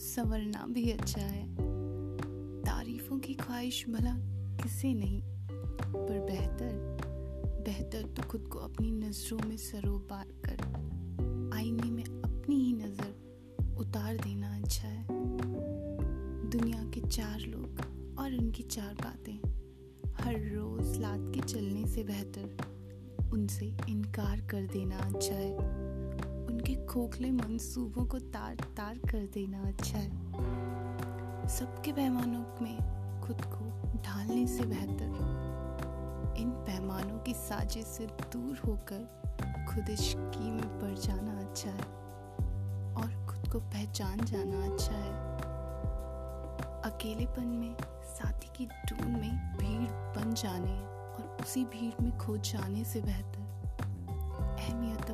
भी अच्छा है। तारीफों की ख्वाहिश भला किसे नहीं, पर बेहतर बेहतर तो खुद को अपनी नज़रों में सरोबार कर, आईने में अपनी ही नज़र उतार देना अच्छा है। दुनिया के चार लोग और उनकी चार बातें, हर रोज़ लाद के चलने से बेहतर, उनसे इनकार कर देना अच्छा है। उनके खोखले मंसूबों को तार तार कर देना अच्छा है। सबके पैमानों में खुद को ढालने से बेहतर। इन पैमानों की साजिश से दूर होकर खुदशकी में पड़ जाना अच्छा है और खुद को पहचान जाना अच्छा है। अकेलेपन में, साथी की ढूंढ में भीड़ बन जाने और उसी भीड़ में खो जाने से बेहतर।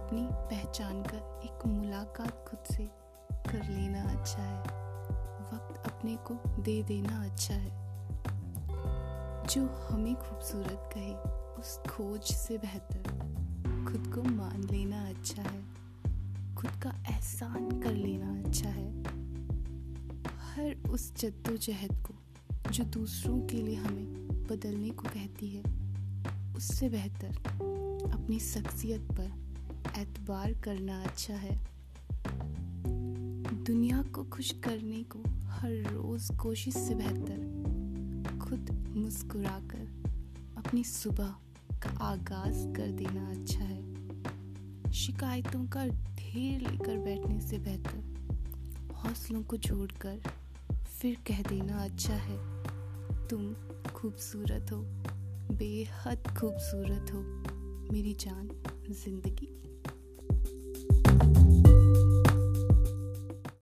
अपनी पहचान कर एक मुलाकात खुद से कर लेना अच्छा है। वक्त अपने को दे देना अच्छा है। जो हमें खूबसूरत कहे, उस खोज से बेहतर। खुद को मान लेना अच्छा है। खुद का एहसान कर लेना अच्छा है। हर उस जद्दोजहद को, जो दूसरों के लिए हमें बदलने को कहती है, उससे बेहतर अपनी शख्सियत पर एतबार करना अच्छा है। दुनिया को खुश करने को हर रोज़ कोशिश से बेहतर। खुद मुस्कुराकर अपनी सुबह का आगाज़ कर देना अच्छा है। शिकायतों का ढेर लेकर बैठने से बेहतर। हौसलों को जोड़कर फिर कह देना अच्छा है, तुम खूबसूरत हो, बेहद खूबसूरत हो, मेरी जान ज़िंदगी।